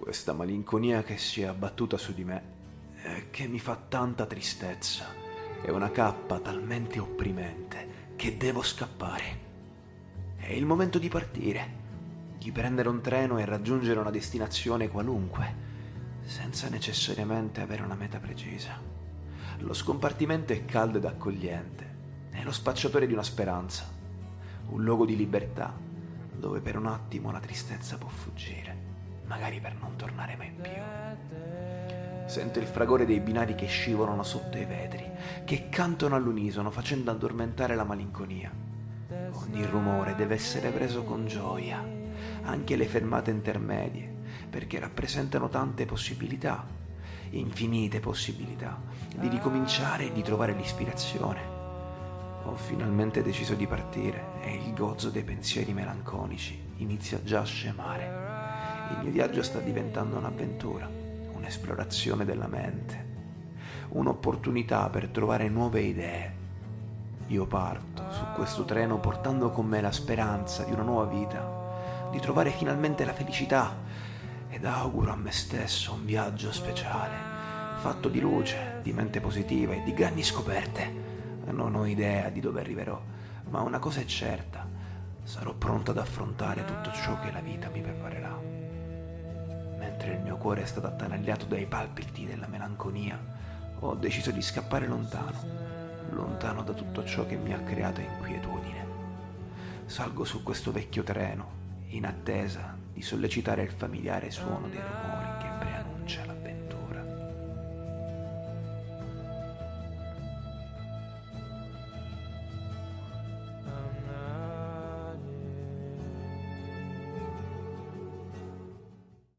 Questa malinconia che si è abbattuta su di me, e che mi fa tanta tristezza, è una cappa talmente opprimente che devo scappare. È il momento di partire, di prendere un treno e raggiungere una destinazione qualunque, senza necessariamente avere una meta precisa. Lo scompartimento è caldo ed accogliente, è lo spacciatore di una speranza, un luogo di libertà dove per un attimo la tristezza può fuggire, magari per non tornare mai più. Sento il fragore dei binari che scivolano sotto i vetri, che cantano all'unisono facendo addormentare la malinconia. Ogni rumore deve essere preso con gioia, anche le fermate intermedie, perché rappresentano tante possibilità, infinite possibilità, di ricominciare e di trovare l'ispirazione. Ho finalmente deciso di partire e il gozzo dei pensieri melanconici inizia già a scemare. Il mio viaggio sta diventando un'avventura, un'esplorazione della mente, un'opportunità per trovare nuove idee. Io parto su questo treno portando con me la speranza di una nuova vita, di trovare finalmente la felicità ed auguro a me stesso un viaggio speciale, fatto di luce, di mente positiva e di grandi scoperte. Non ho idea di dove arriverò, ma una cosa è certa, sarò pronto ad affrontare tutto ciò che la vita mi preparerà. Mentre il mio cuore è stato attanagliato dai palpiti della melanconia, ho deciso di scappare lontano, lontano da tutto ciò che mi ha creato inquietudine. Salgo su questo vecchio treno, in attesa di sollecitare il familiare suono dei rumori che preannuncia la